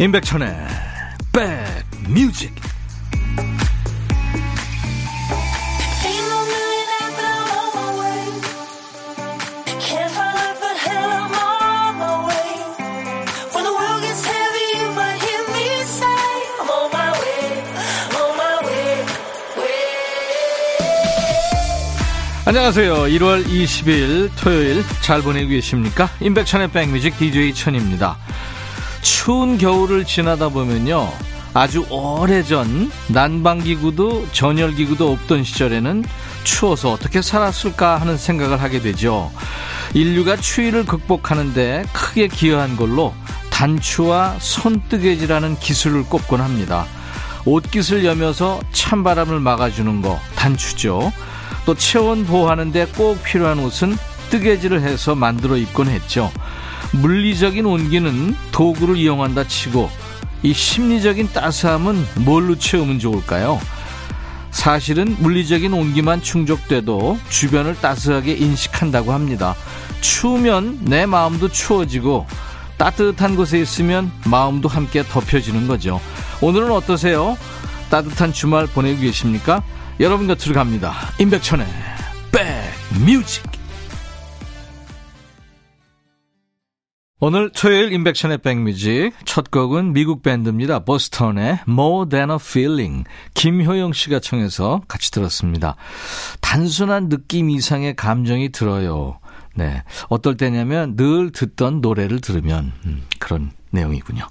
임백천의 백뮤직 안녕하세요. 1월 20일 토요일 잘 보내고 계십니까? 임백천의 백뮤직 DJ 천입니다. 추운 겨울을 지나다 보면요. 아주 오래전 난방기구도 전열기구도 없던 시절에는 추워서 어떻게 살았을까 하는 생각을 하게 되죠. 인류가 추위를 극복하는데 크게 기여한 걸로 단추와 손뜨개질하는 기술을 꼽곤 합니다. 옷깃을 여며서 찬바람을 막아주는 거 단추죠. 또 체온 보호하는데 꼭 필요한 옷은 뜨개질을 해서 만들어 입곤 했죠. 물리적인 온기는 도구를 이용한다 치고 이 심리적인 따스함은 뭘로 채우면 좋을까요? 사실은 물리적인 온기만 충족돼도 주변을 따스하게 인식한다고 합니다. 추우면 내 마음도 추워지고 따뜻한 곳에 있으면 마음도 함께 덮여지는 거죠. 오늘은 어떠세요? 따뜻한 주말 보내고 계십니까? 여러분 곁으로 갑니다. 임백천의 백뮤직 오늘 토요일 인백션의 백뮤직 첫 곡은 미국 밴드입니다. 보스턴의 More Than a Feeling 김효영 씨가 청해서 같이 들었습니다. 단순한 느낌 이상의 감정이 들어요. 네, 어떨 때냐면 늘 듣던 노래를 들으면 음, 그런 내용이군요.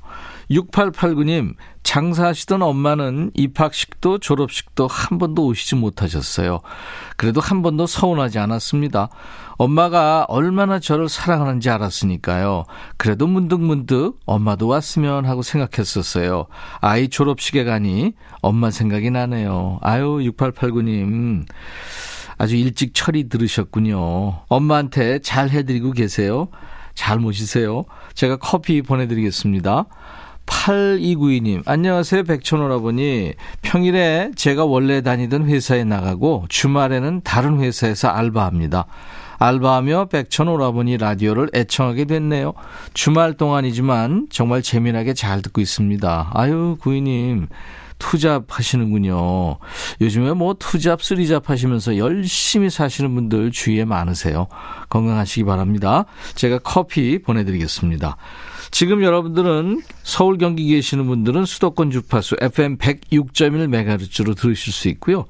6889님, 장사하시던 엄마는 입학식도 졸업식도 한 번도 오시지 못하셨어요. 그래도 한 번도 서운하지 않았습니다. 엄마가 얼마나 저를 사랑하는지 알았으니까요. 그래도 문득문득 엄마도 왔으면 하고 생각했었어요. 아이 졸업식에 가니 엄마 생각이 나네요. 아유, 6889님. 아주 일찍 철이 들으셨군요. 엄마한테 잘 해드리고 계세요. 잘 모시세요. 제가 커피 보내드리겠습니다. 8292님, 안녕하세요. 백천오라버니. 평일에 제가 원래 다니던 회사에 나가고 주말에는 다른 회사에서 알바합니다. 알바하며 백천오라버니 라디오를 애청하게 됐네요. 주말 동안이지만 정말 재미나게 잘 듣고 있습니다. 아유, 구이님. 투잡 하시는군요. 요즘에 뭐 투잡, 쓰리잡 하시면서 열심히 사시는 분들 주위에 많으세요. 건강하시기 바랍니다. 제가 커피 보내드리겠습니다. 지금 여러분들은 서울 경기 계시는 분들은 수도권 주파수 FM 106.1MHz로 들으실 수 있고요.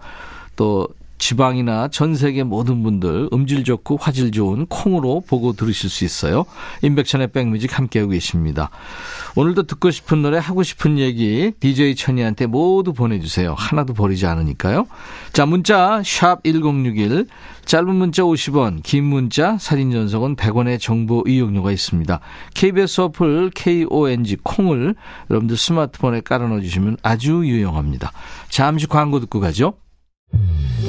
또 지방이나 전 세계 모든 분들 음질 좋고 화질 좋은 콩으로 보고 들으실 수 있어요. 인백천의 백뮤직 함께하고 계십니다. 오늘도 듣고 싶은 노래 하고 싶은 얘기 DJ 천이한테 모두 보내주세요. 하나도 버리지 않으니까요. 자 문자 샵 1061 짧은 문자 50원 긴 문자 사진 전송은 100원의 정보 이용료가 있습니다. KBS 어플 KONG 콩을 여러분들 스마트폰에 깔아넣어 주시면 아주 유용합니다. 잠시 광고 듣고 가죠.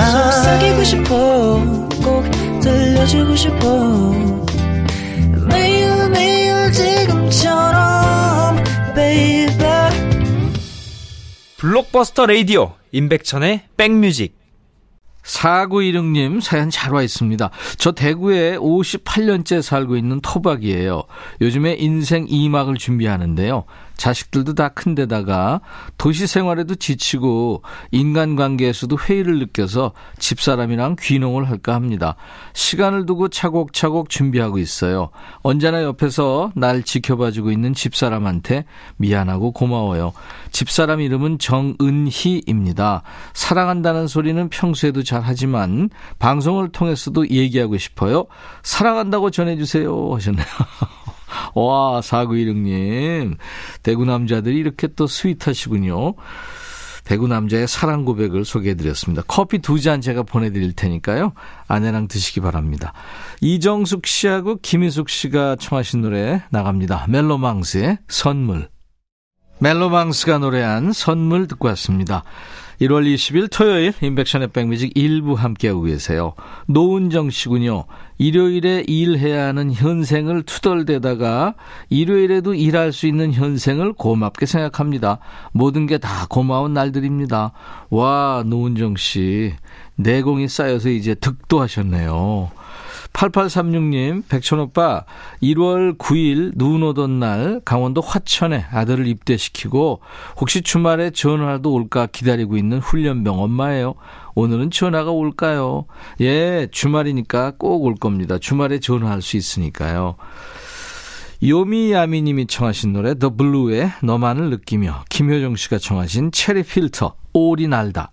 속삭이고 싶어 꼭 들려주고 싶어 매일 매일 지금처럼 baby 블록버스터 레이디오 임백천의 백뮤직 4916님 사연 잘 와 있습니다. 저 대구에 58년째 살고 있는 토박이에요. 요즘에 인생 2막을 준비하는데요. 자식들도 다 큰데다가 도시 생활에도 지치고 인간관계에서도 회의를 느껴서 집사람이랑 귀농을 할까 합니다. 시간을 두고 차곡차곡 준비하고 있어요. 언제나 옆에서 날 지켜봐주고 있는 집사람한테 미안하고 고마워요. 집사람 이름은 정은희입니다. 사랑한다는 소리는 평소에도 잘 하지만 방송을 통해서도 얘기하고 싶어요. 사랑한다고 전해주세요 하셨네요. 와, 4916님. 대구 남자들이 이렇게 또 스윗하시군요. 대구 남자의 사랑 고백을 소개해드렸습니다. 커피 두 잔 제가 보내드릴 테니까요. 아내랑 드시기 바랍니다. 이정숙 씨하고 김희숙 씨가 청하신 노래 나갑니다. 멜로망스의 선물. 멜로망스가 노래한 선물 듣고 왔습니다. 1월 20일 토요일 인백션의 백뮤직 일부 함께하고 계세요. 노은정 씨군요. 일요일에 일해야 하는 현생을 투덜대다가 일요일에도 일할 수 있는 현생을 고맙게 생각합니다. 모든 게 다 고마운 날들입니다. 와, 노은정 씨. 내공이 쌓여서 이제 득도 하셨네요. 8836님, 백천오빠, 1월 9일 눈 오던 날 강원도 화천에 아들을 입대시키고 혹시 주말에 전화도 올까 기다리고 있는 훈련병 엄마예요. 오늘은 전화가 올까요? 예, 주말이니까 꼭 올 겁니다. 주말에 전화할 수 있으니까요. 요미야미 님이 청하신 노래 더 블루의 너만을 느끼며 김효정 씨가 청하신 체리 필터 올이 날다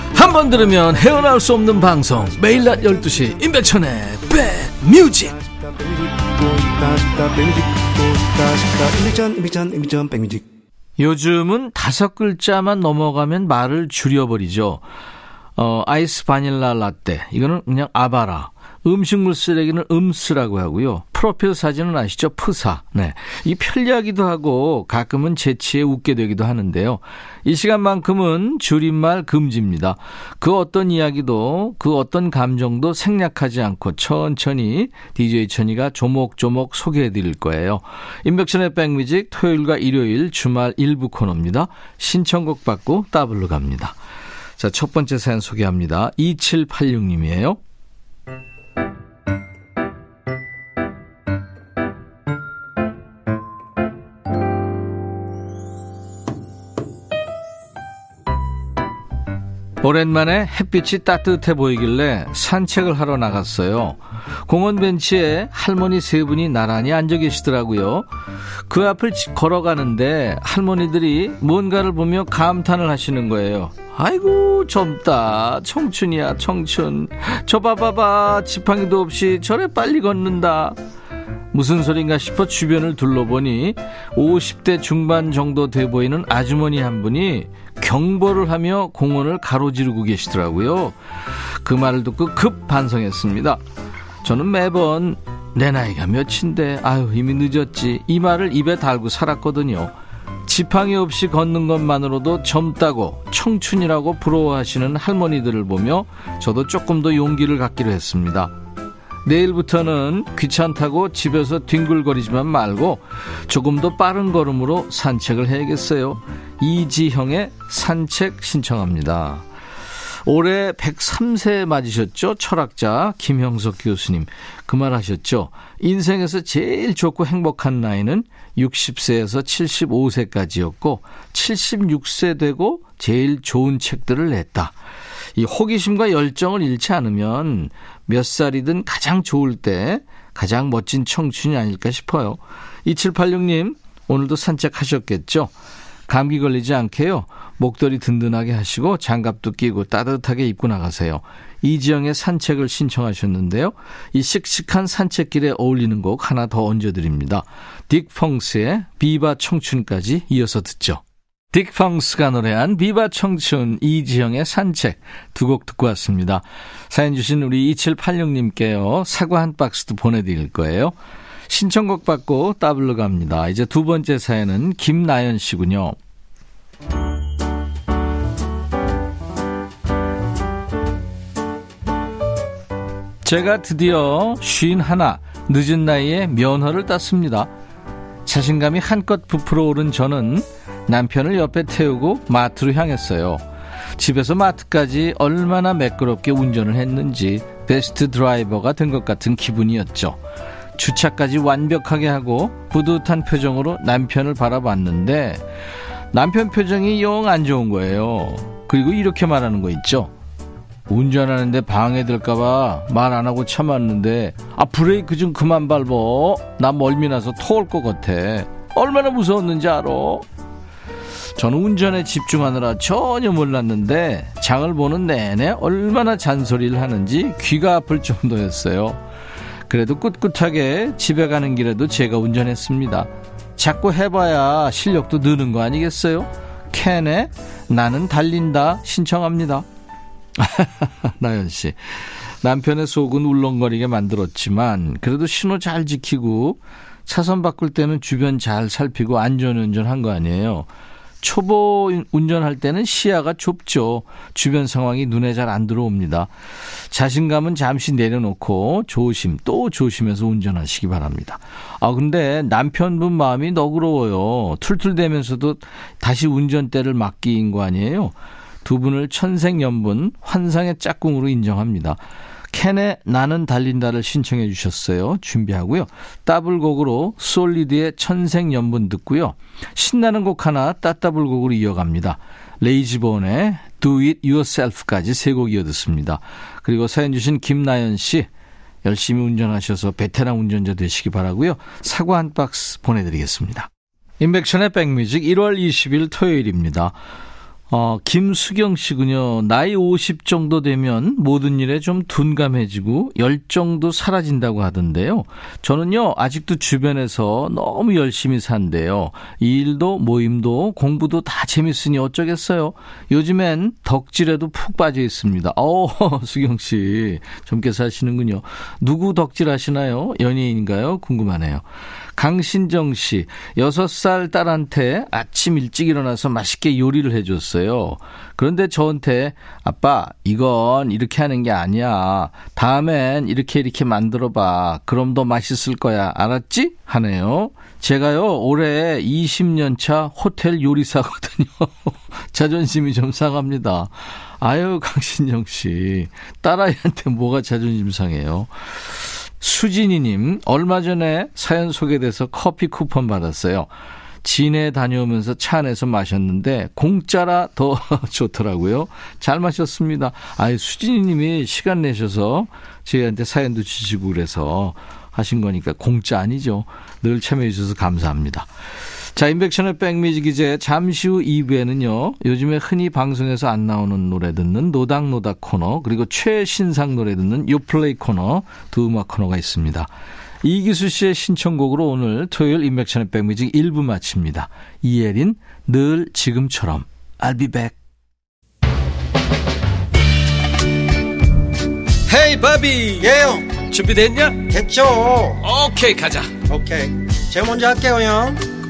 한 번 들으면 헤어나올 수 없는 방송. 매일 낮 12시 임백천의 백뮤직. 요즘은 다섯 글자만 넘어가면 말을 줄여버리죠. 어, 아이스 바닐라 라떼. 이거는 그냥 아바라. 음식물 쓰레기는 음스라고 하고요. 프로필 사진은 아시죠? 프사. 네. 이 편리하기도 하고 가끔은 재치에 웃게 되기도 하는데요. 이 시간만큼은 줄임말 금지입니다. 그 어떤 이야기도 그 어떤 감정도 생략하지 않고 천천히 DJ 천이가 조목조목 소개해 드릴 거예요. 인백션의 백뮤직 토요일과 일요일 주말 일부 코너입니다. 신청곡 받고 따블로 갑니다. 자, 첫 번째 사연 소개합니다. 2786님이에요. 오랜만에 햇빛이 따뜻해 보이길래 산책을 하러 나갔어요. 공원 벤치에 할머니 세 분이 나란히 앉아 계시더라고요. 그 앞을 걸어가는데 할머니들이 뭔가를 보며 감탄을 하시는 거예요. 아이고 젊다 청춘이야 청춘 저 봐봐봐 지팡이도 없이 저래 빨리 걷는다 무슨 소린가 싶어 주변을 둘러보니 50대 중반 정도 돼 보이는 아주머니 한 분이 경보를 하며 공원을 가로지르고 계시더라고요. 그 말을 듣고 급 반성했습니다. 저는 매번 내 나이가 몇인데 아유 이미 늦었지 이 말을 입에 달고 살았거든요. 지팡이 없이 걷는 것만으로도 젊다고 청춘이라고 부러워하시는 할머니들을 보며 저도 조금 더 용기를 갖기로 했습니다. 내일부터는 귀찮다고 집에서 뒹굴거리지만 말고 조금 더 빠른 걸음으로 산책을 해야겠어요. 이지형의 산책 신청합니다. 올해 103세 맞으셨죠? 철학자 김형석 교수님. 그 말 하셨죠? 인생에서 제일 좋고 행복한 나이는 60세에서 75세까지였고, 76세 되고 제일 좋은 책들을 냈다. 이 호기심과 열정을 잃지 않으면 몇 살이든 가장 좋을 때 가장 멋진 청춘이 아닐까 싶어요. 2786님, 오늘도 산책하셨겠죠? 감기 걸리지 않게요. 목도리 든든하게 하시고 장갑도 끼고 따뜻하게 입고 나가세요. 이지영의 산책을 신청하셨는데요. 이 씩씩한 산책길에 어울리는 곡 하나 더 얹어드립니다. 딕 펑스의 비바 청춘까지 이어서 듣죠. 딕 펑스가 노래한 비바 청춘 이지영의 산책 두 곡 듣고 왔습니다. 사연 주신 우리 2786님께요. 사과 한 박스도 보내드릴 거예요. 신청곡 받고 따블로 갑니다. 이제 두 번째 사연은 김나연 씨군요. 제가 드디어 쉰 하나 늦은 나이에 면허를 땄습니다. 자신감이 한껏 부풀어 오른 저는 남편을 옆에 태우고 마트로 향했어요. 집에서 마트까지 얼마나 매끄럽게 운전을 했는지 베스트 드라이버가 된 것 같은 기분이었죠. 주차까지 완벽하게 하고 뿌듯한 표정으로 남편을 바라봤는데 남편 표정이 영 안 좋은 거예요. 그리고 이렇게 말하는 거 있죠. 운전하는데 방해될까봐 말 안 하고 참았는데 아 브레이크 좀 그만 밟어 나 멀미 나서 토할 것 같아 얼마나 무서웠는지 알아 저는 운전에 집중하느라 전혀 몰랐는데 장을 보는 내내 얼마나 잔소리를 하는지 귀가 아플 정도였어요. 그래도 꿋꿋하게 집에 가는 길에도 제가 운전했습니다. 자꾸 해봐야 실력도 느는 거 아니겠어요? 캔에 나는 달린다 신청합니다. 나연 씨. 남편의 속은 울렁거리게 만들었지만 그래도 신호 잘 지키고 차선 바꿀 때는 주변 잘 살피고 안전운전 한 거 아니에요. 초보 운전할 때는 시야가 좁죠. 주변 상황이 눈에 잘 안 들어옵니다. 자신감은 잠시 내려놓고 조심 또 조심해서 운전하시기 바랍니다. 아 근데 남편분 마음이 너그러워요. 툴툴대면서도 다시 운전대를 맡긴 거 아니에요. 두 분을 천생연분 환상의 짝꿍으로 인정합니다. 캔의 나는 달린다를 신청해 주셨어요. 준비하고요. 더블곡으로 솔리드의 천생연분 듣고요. 신나는 곡 하나 따따블곡으로 이어갑니다. 레이지본의 Do It Yourself까지 세 곡 이어 듣습니다. 그리고 사연 주신 김나연 씨 열심히 운전하셔서 베테랑 운전자 되시기 바라고요. 사과 한 박스 보내드리겠습니다. 임백천의 백뮤직 1월 20일 토요일입니다. 어, 김수경 씨군요. 나이 50 정도 되면 모든 일에 좀 둔감해지고 열정도 사라진다고 하던데요. 저는요, 아직도 주변에서 너무 열심히 산대요. 일도 모임도 공부도 다 재밌으니 어쩌겠어요. 요즘엔 덕질에도 푹 빠져 있습니다. 어, 수경 씨. 젊게 사시는군요. 누구 덕질 하시나요? 연예인인가요? 궁금하네요. 강신정 씨, 6살 딸한테 아침 일찍 일어나서 맛있게 요리를 해줬어요. 그런데 저한테, 아빠, 이건 이렇게 하는 게 아니야. 다음엔 이렇게 이렇게 만들어봐. 그럼 더 맛있을 거야. 알았지? 하네요. 제가요, 올해 20년 차 호텔 요리사거든요. 자존심이 좀 상합니다. 아유, 강신정 씨. 딸아이한테 뭐가 자존심 상해요? 수진이님, 얼마 전에 사연 소개돼서 커피 쿠폰 받았어요. 진해 다녀오면서 차 안에서 마셨는데 공짜라 더 좋더라고요. 잘 마셨습니다. 아유 수진이님이 시간 내셔서 저희한테 사연도 주시고 그래서 하신 거니까 공짜 아니죠. 늘 참여해 주셔서 감사합니다. 자, 인백션의 백뮤직 이제 잠시 후 2부에는요, 요즘에 흔히 방송에서 안 나오는 노래 듣는 노닥노닥 코너, 그리고 최신상 노래 듣는 요플레이 코너, 두 음악 코너가 있습니다. 이기수 씨의 신청곡으로 오늘 토요일 인백션의 백뮤직 1부 마칩니다. 이예린, 늘 지금처럼. I'll be back. 헤이 바비 예영 준비됐냐? 됐죠 오케이 가자 오케이 제가 먼저 할게요 형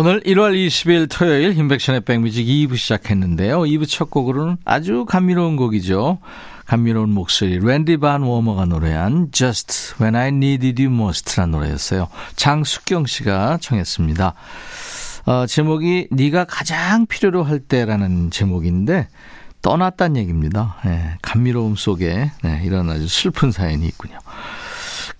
오늘 1월 20일 토요일 인백션의 백뮤직 2부 시작했는데요. 2부 첫 곡으로는 아주 감미로운 곡이죠. 감미로운 목소리 랜디 반 워머가 노래한 Just When I Needed You Most란 노래였어요. 장숙경 씨가 청했습니다. 어, 제목이 네가 가장 필요로 할 때라는 제목인데 떠났단 얘기입니다. 네, 감미로움 속에 네, 이런 아주 슬픈 사연이 있군요.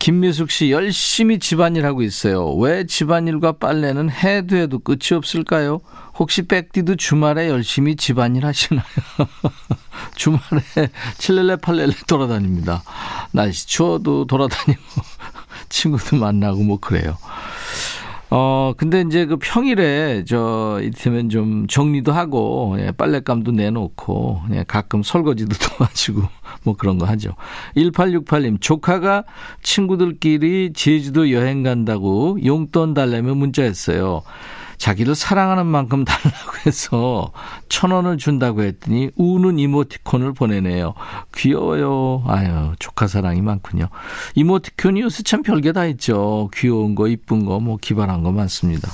김미숙 씨 열심히 집안일 하고 있어요. 왜 집안일과 빨래는 해도 해도 끝이 없을까요? 혹시 백디도 주말에 열심히 집안일 하시나요? 주말에 칠렐레 팔렐레 돌아다닙니다. 날씨 추워도 돌아다니고 친구도 만나고 뭐 그래요. 어, 근데 이제 그 평일에 저, 이를테면 좀 정리도 하고, 예, 빨랫감도 내놓고, 예, 가끔 설거지도 도와주고, 뭐 그런 거 하죠. 1868님, 조카가 친구들끼리 제주도 여행 간다고 용돈 달래며 문자했어요. 자기를 사랑하는 만큼 달라고 해서 천 원을 준다고 했더니 우는 이모티콘을 보내네요. 귀여워요. 아유, 조카 사랑이 많군요. 이모티콘이 요새 참 별게 다 있죠. 귀여운 거, 이쁜 거, 뭐 기발한 거 많습니다.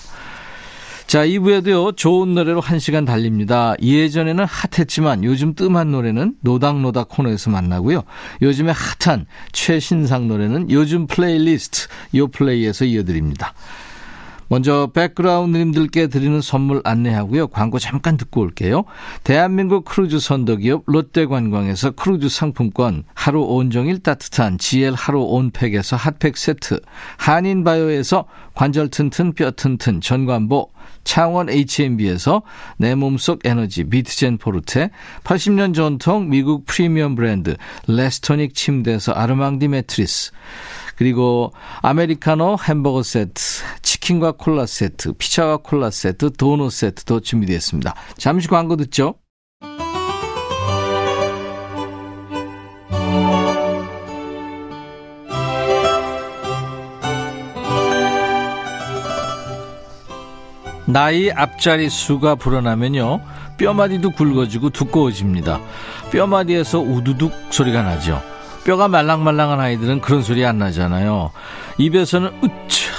자, 2부에도요, 좋은 노래로 1시간 달립니다. 예전에는 핫했지만 요즘 뜸한 노래는 노닥노닥 코너에서 만나고요. 요즘에 핫한 최신상 노래는 요즘 플레이리스트, 요 플레이에서 이어드립니다. 먼저 백그라운드님들께 드리는 선물 안내하고요. 광고 잠깐 듣고 올게요. 대한민국 크루즈 선도기업 롯데관광에서 크루즈 상품권, 하루 온종일 따뜻한 GL 하루 온팩에서 핫팩 세트, 한인바이오에서 관절 튼튼 뼈 튼튼 전관보, 창원 H&B에서 내 몸속 에너지 비트젠 포르테, 80년 전통 미국 프리미엄 브랜드 레스토닉 침대에서 아르망디 매트리스, 그리고 아메리카노 햄버거 세트, 치킨과 콜라 세트, 피자와 콜라 세트, 도넛 세트도 준비되어 있습니다. 잠시 광고 듣죠. 나이 앞자리 수가 불어나면요. 뼈마디도 굵어지고 두꺼워집니다. 뼈마디에서 우두둑 소리가 나죠. 뼈가 말랑말랑한 아이들은 그런 소리 안 나잖아요. 입에서는 으차,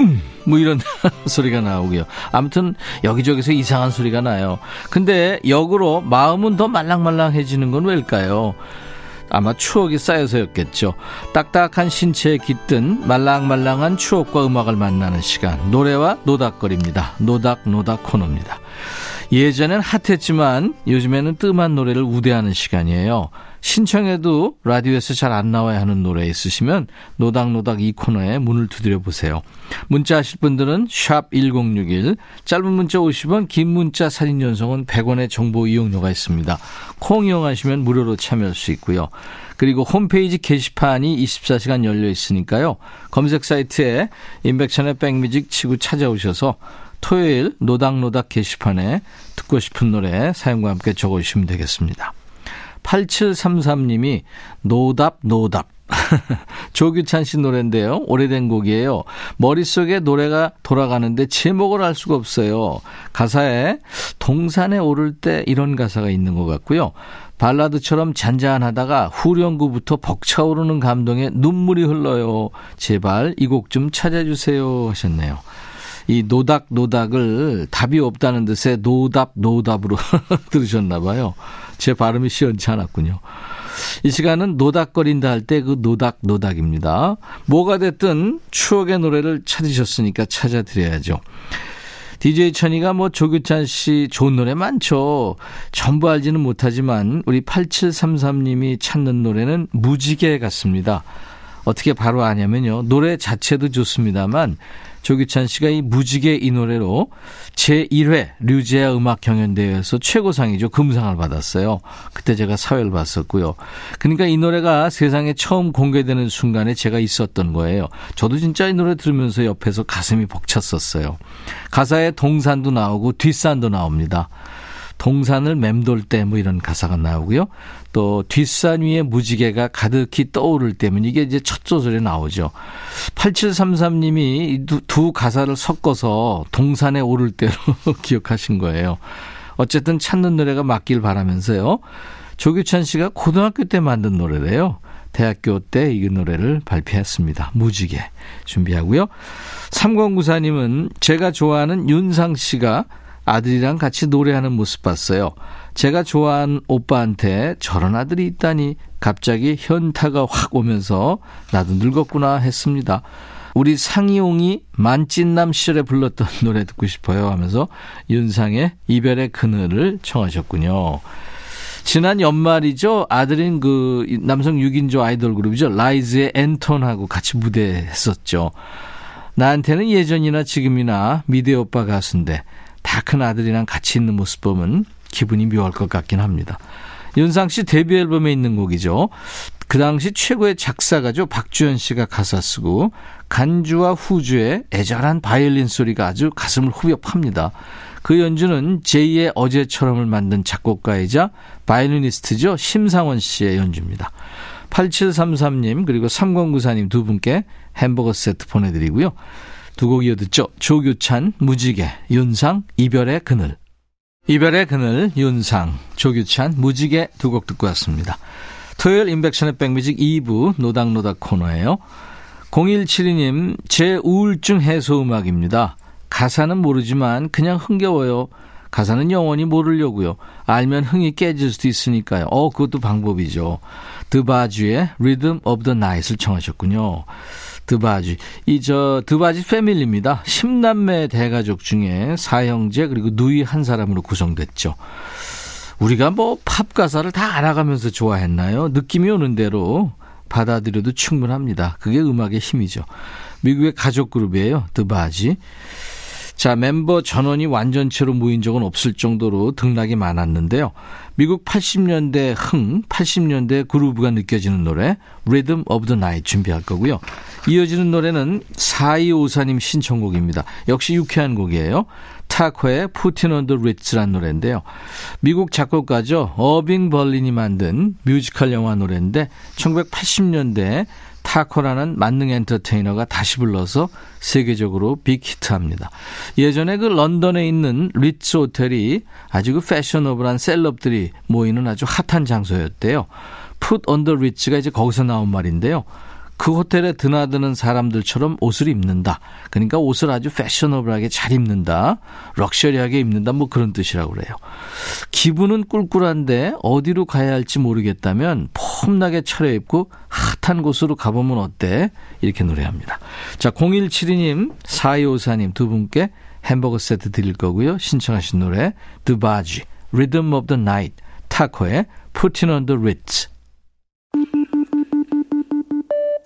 음, 뭐 이런 소리가 나오고요. 아무튼 여기저기서 이상한 소리가 나요. 근데 역으로 마음은 더 말랑말랑해지는 건 왜일까요? 아마 추억이 쌓여서였겠죠. 딱딱한 신체에 깃든 말랑말랑한 추억과 음악을 만나는 시간. 노래와 노닥거립니다. 노닥노닥 코너입니다. 예전엔 핫했지만 요즘에는 뜸한 노래를 우대하는 시간이에요. 신청해도 라디오에서 잘 안 나와야 하는 노래 있으시면 노닥노닥 이 코너에 문을 두드려 보세요. 문자 하실 분들은 샵 1061, 짧은 문자 50원, 긴 문자 사진 연속은 100원의 정보 이용료가 있습니다. 콩 이용하시면 무료로 참여할 수 있고요. 그리고 홈페이지 게시판이 24시간 열려 있으니까요. 검색 사이트에 인백천의 백뮤직 치고 찾아오셔서 토요일 노닥노닥 게시판에 듣고 싶은 노래 사연과 함께 적어주시면 되겠습니다. 8733님이 노답 노답 조규찬 씨 노래인데요. 오래된 곡이에요. 머릿속에 노래가 돌아가는데 제목을 알 수가 없어요. 가사에 동산에 오를 때 이런 가사가 있는 것 같고요. 발라드처럼 잔잔하다가 후렴구부터 벅차오르는 감동에 눈물이 흘러요. 제발 이 곡 좀 찾아주세요 하셨네요. 이 노닥 노닥을 답이 없다는 듯의 노답 노답으로 들으셨나 봐요. 제 발음이 시원치 않았군요. 이 시간은 노닥거린다 할 때 그 노닥 노닥입니다. 뭐가 됐든 추억의 노래를 찾으셨으니까 찾아드려야죠. DJ 천이가 뭐 조규찬 씨 좋은 노래 많죠. 전부 알지는 못하지만 우리 8733님이 찾는 노래는 무지개 같습니다. 어떻게 바로 아냐면요. 노래 자체도 좋습니다만 조규찬 씨가 이 무지개 이 노래로 제1회 류제아 음악 경연대회에서 최고상이죠. 금상을 받았어요. 그때 제가 사회를 봤었고요. 그러니까 이 노래가 세상에 처음 공개되는 순간에 제가 있었던 거예요. 저도 진짜 이 노래 들으면서 옆에서 가슴이 벅찼었어요. 가사에 동산도 나오고 뒷산도 나옵니다. 동산을 맴돌 때 뭐 이런 가사가 나오고요. 또 뒷산 위에 무지개가 가득히 떠오를 때면 이게 이제 첫 소절에 나오죠. 8733님이 두, 두 가사를 섞어서 동산에 오를 때로 기억하신 거예요. 어쨌든 찾는 노래가 맞길 바라면서요. 조규찬 씨가 고등학교 때 만든 노래래요. 대학교 때 이 노래를 발표했습니다. 무지개 준비하고요. 3094님은 제가 좋아하는 윤상 씨가 아들이랑 같이 노래하는 모습 봤어요. 제가 좋아하는 오빠한테 저런 아들이 있다니 갑자기 현타가 확 오면서 나도 늙었구나 했습니다. 우리 상이용이 만찢남 시절에 불렀던 노래 듣고 싶어요 하면서 윤상의 이별의 그늘을 청하셨군요. 지난 연말이죠. 아들인 그 남성 6인조 아이돌 그룹이죠. 라이즈의 앤톤하고 같이 무대했었죠. 나한테는 예전이나 지금이나 미대 오빠 가수인데 다 큰 아들이랑 같이 있는 모습 보면 기분이 묘할 것 같긴 합니다. 윤상 씨 데뷔 앨범에 있는 곡이죠. 그 당시 최고의 작사가죠. 박주연 씨가 가사 쓰고 간주와 후주의 애절한 바이올린 소리가 아주 가슴을 후벼 팝니다. 그 연주는 J의 어제처럼을 만든 작곡가이자 바이올리니스트죠. 심상원 씨의 연주입니다. 8733님 그리고 3094님 두 분께 햄버거 세트 보내드리고요. 두 곡 이어 듣죠. 조규찬, 무지개, 윤상, 이별의 그늘. 이별의 그늘, 윤상, 조규찬, 무지개 두 곡 듣고 왔습니다. 토요일 인백션의 백뮤직 2부 노닥노닥 코너예요. 0172님, 제 우울증 해소 음악입니다. 가사는 모르지만 그냥 흥겨워요. 가사는 영원히 모르려고요. 알면 흥이 깨질 수도 있으니까요. 어, 그것도 방법이죠. 드바주의 Rhythm of the Night을 청하셨군요. 드바지. 이 저 드바지 패밀리입니다. 10남매 대가족 중에 사형제 그리고 누이 한 사람으로 구성됐죠. 우리가 뭐 팝 가사를 다 알아가면서 좋아했나요? 느낌이 오는 대로 받아들여도 충분합니다. 그게 음악의 힘이죠. 미국의 가족 그룹이에요. 드바지. 자, 멤버 전원이 완전체로 모인 적은 없을 정도로 등락이 많았는데요. 미국 80년대 흥, 80년대 그루브가 느껴지는 노래 Rhythm of the Night 준비할 거고요. 이어지는 노래는 4254님 신청곡입니다. 역시 유쾌한 곡이에요. 타코의 on the Ritz라는 노래인데요. 미국 작곡가죠. 어빙 벌린이 만든 뮤지컬 영화 노래인데 1980년대 타코라는 만능 엔터테이너가 다시 불러서 세계적으로 빅히트합니다. 예전에 그 런던에 있는 리츠 호텔이 아주 그 패셔너블한 셀럽들이 모이는 아주 핫한 장소였대요. On the Ritz가 이제 거기서 나온 말인데요. 그 호텔에 드나드는 사람들처럼 옷을 입는다. 그러니까 옷을 아주 패셔너블하게 잘 입는다. 럭셔리하게 입는다. 뭐 그런 뜻이라고 그래요. 기분은 꿀꿀한데 어디로 가야 할지 모르겠다면 폼나게 차려입고 핫한 곳으로 가보면 어때? 이렇게 노래합니다. 자, 0172님, 4254님 두 분께 햄버거 세트 드릴 거고요. 신청하신 노래 The Baji, Rhythm of the Night, 타코의 Putting on the Ritz.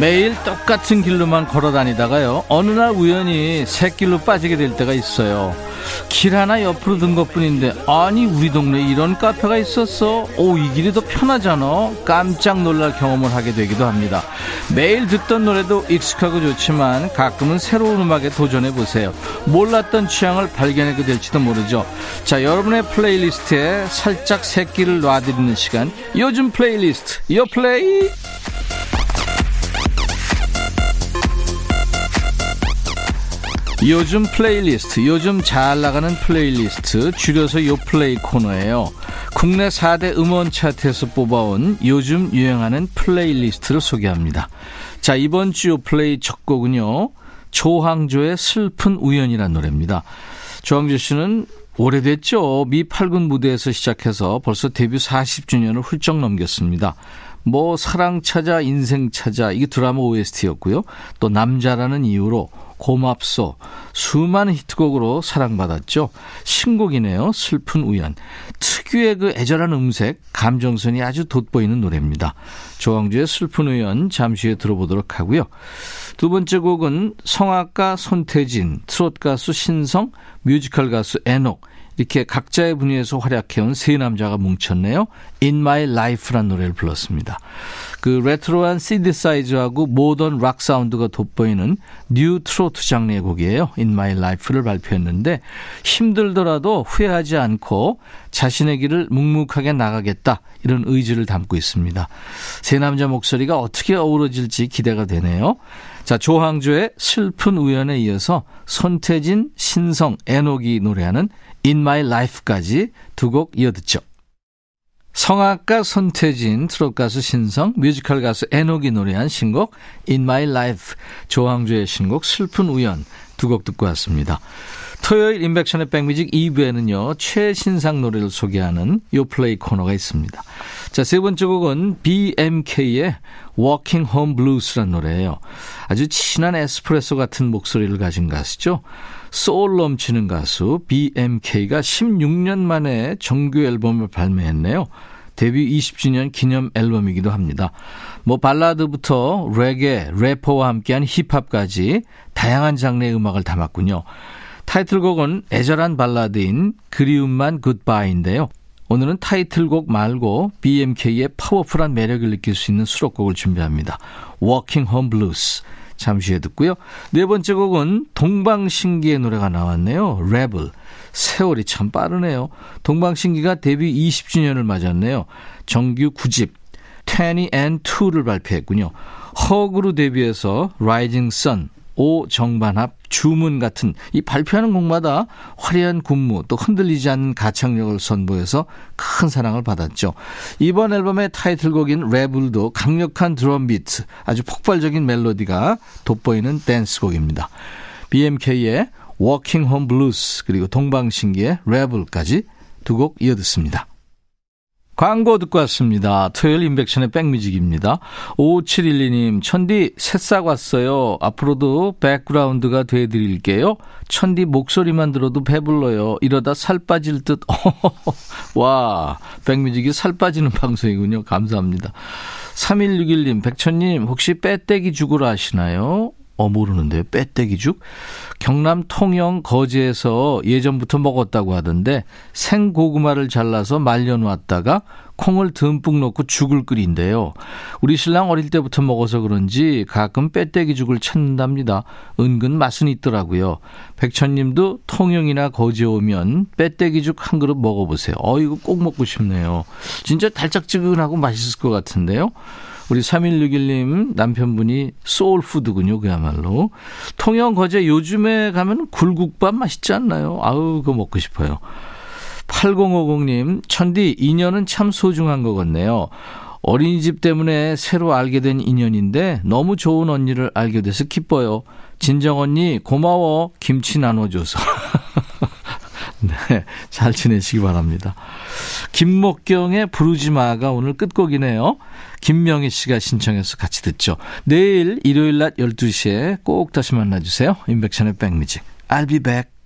매일 똑같은 길로만 걸어 다니다가요 어느 날 우연히 새길로 빠지게 될 때가 있어요. 길 하나 옆으로 든 것뿐인데 아니 우리 동네에 이런 카페가 있었어. 오 이 길이 더 편하잖아. 깜짝 놀랄 경험을 하게 되기도 합니다. 매일 듣던 노래도 익숙하고 좋지만 가끔은 새로운 음악에 도전해 보세요. 몰랐던 취향을 발견하게 될지도 모르죠. 자 여러분의 플레이리스트에 살짝 새끼를 놔드리는 시간. 요즘 플레이리스트 요 플레이 요즘 플레이리스트, 요즘 잘 나가는 플레이리스트, 줄여서 요플레이 코너예요. 국내 4대 음원 차트에서 뽑아온 요즘 유행하는 플레이리스트를 소개합니다. 자, 이번 주 요플레이 첫 곡은요. 조항조의 슬픈 우연이라는 노래입니다. 조항조 씨는 오래됐죠. 미 8군 무대에서 시작해서 벌써 데뷔 40주년을 훌쩍 넘겼습니다. 뭐 사랑 찾아 인생 찾아 이게 드라마 OST였고요. 또 남자라는 이유로 고맙소 수많은 히트곡으로 사랑받았죠. 신곡이네요. 슬픈 우연. 특유의 그 애절한 음색, 감정선이 아주 돋보이는 노래입니다. 조항조의 슬픈 우연 잠시 후에 들어보도록 하고요. 두 번째 곡은 성악가 손태진, 트롯 가수 신성, 뮤지컬 가수 에녹 이렇게 각자의 분야에서 활약해온 세 남자가 뭉쳤네요. In My Life란 노래를 불렀습니다. 그 레트로한 신디사이저하고 모던 락 사운드가 돋보이는 뉴 트로트 장르의 곡이에요. In My Life를 발표했는데 힘들더라도 후회하지 않고 자신의 길을 묵묵하게 나가겠다 이런 의지를 담고 있습니다. 세 남자 목소리가 어떻게 어우러질지 기대가 되네요. 자, 조항조의 슬픈 우연에 이어서 손태진, 신성, 에녹이 노래하는 In My Life까지 두 곡 이어듣죠. 성악가 손태진, 트롯 가수 신성, 뮤지컬 가수 에녹이 노래한 신곡 In My Life, 조항조의 신곡 슬픈 우연 두 곡 듣고 왔습니다. 토요일 임백천의 백뮤직 2부에는요, 최신상 노래를 소개하는 요플레이 코너가 있습니다. 자, 세 번째 곡은 BMK의 Walking Home Blues라는 노래예요. 아주 진한 에스프레소 같은 목소리를 가진 가수죠. 소울 넘치는 가수 BMK가 16년 만에 정규 앨범을 발매했네요. 데뷔 20주년 기념 앨범이기도 합니다. 뭐 발라드부터 레게, 래퍼와 함께한 힙합까지 다양한 장르의 음악을 담았군요. 타이틀곡은 애절한 발라드인 그리움만 굿바이인데요. 오늘은 타이틀곡 말고 BMK의 파워풀한 매력을 느낄 수 있는 수록곡을 준비합니다. Walking Home Blues. 잠시 후에 듣고요. 네 번째 곡은 동방신기의 노래가 나왔네요. Rebel. 세월이 참 빠르네요. 동방신기가 데뷔 20주년을 맞았네요. 정규 9집 20 and 2를 발표했군요. 허그로 데뷔해서 Rising Sun, 오정반합, 주문 같은 이 발표하는 곡마다 화려한 군무 또 흔들리지 않는 가창력을 선보여서 큰 사랑을 받았죠. 이번 앨범의 타이틀곡인 레블도 강력한 드럼 비트, 아주 폭발적인 멜로디가 돋보이는 댄스곡입니다. BMK의 Walking Home Blues 그리고 동방신기의 레블까지 두 곡 이어듣습니다. 광고 듣고 왔습니다. 토요일 인백션의 백뮤직입니다. 5712님, 천디 새싹 왔어요. 앞으로도 백그라운드가 돼드릴게요. 천디 목소리만 들어도 배불러요. 이러다 살 빠질 듯. 와, 백뮤직이 살 빠지는 방송이군요. 감사합니다. 3161님, 백천님, 혹시 빼떼기 죽으러 아시나요? 어, 모르는데요. 빼떼기죽? 경남 통영 거제에서 예전부터 먹었다고 하던데 생고구마를 잘라서 말려놓았다가 콩을 듬뿍 넣고 죽을 끓인대요. 우리 신랑 어릴 때부터 먹어서 그런지 가끔 빼떼기죽을 찾는답니다. 은근 맛은 있더라고요. 백천님도 통영이나 거제 오면 빼떼기죽 한 그릇 먹어보세요. 어, 이거 꼭 먹고 싶네요. 진짜 달짝지근하고 맛있을 것 같은데요. 우리 3161님 남편분이 소울푸드군요, 그야말로. 통영 거제 요즘에 가면 굴국밥 맛있지 않나요? 아우, 그거 먹고 싶어요. 8050님, 천디, 인연은 참 소중한 것 같네요. 어린이집 때문에 새로 알게 된 인연인데 너무 좋은 언니를 알게 돼서 기뻐요. 진정 언니, 고마워. 김치 나눠줘서. 네, 잘 지내시기 바랍니다. 김목경의 부르지 마가 오늘 끝곡이네요. 김명희 씨가 신청해서 같이 듣죠. 내일 일요일 낮 12시에 꼭 다시 만나주세요. 인백션의 백뮤직. I'll be back.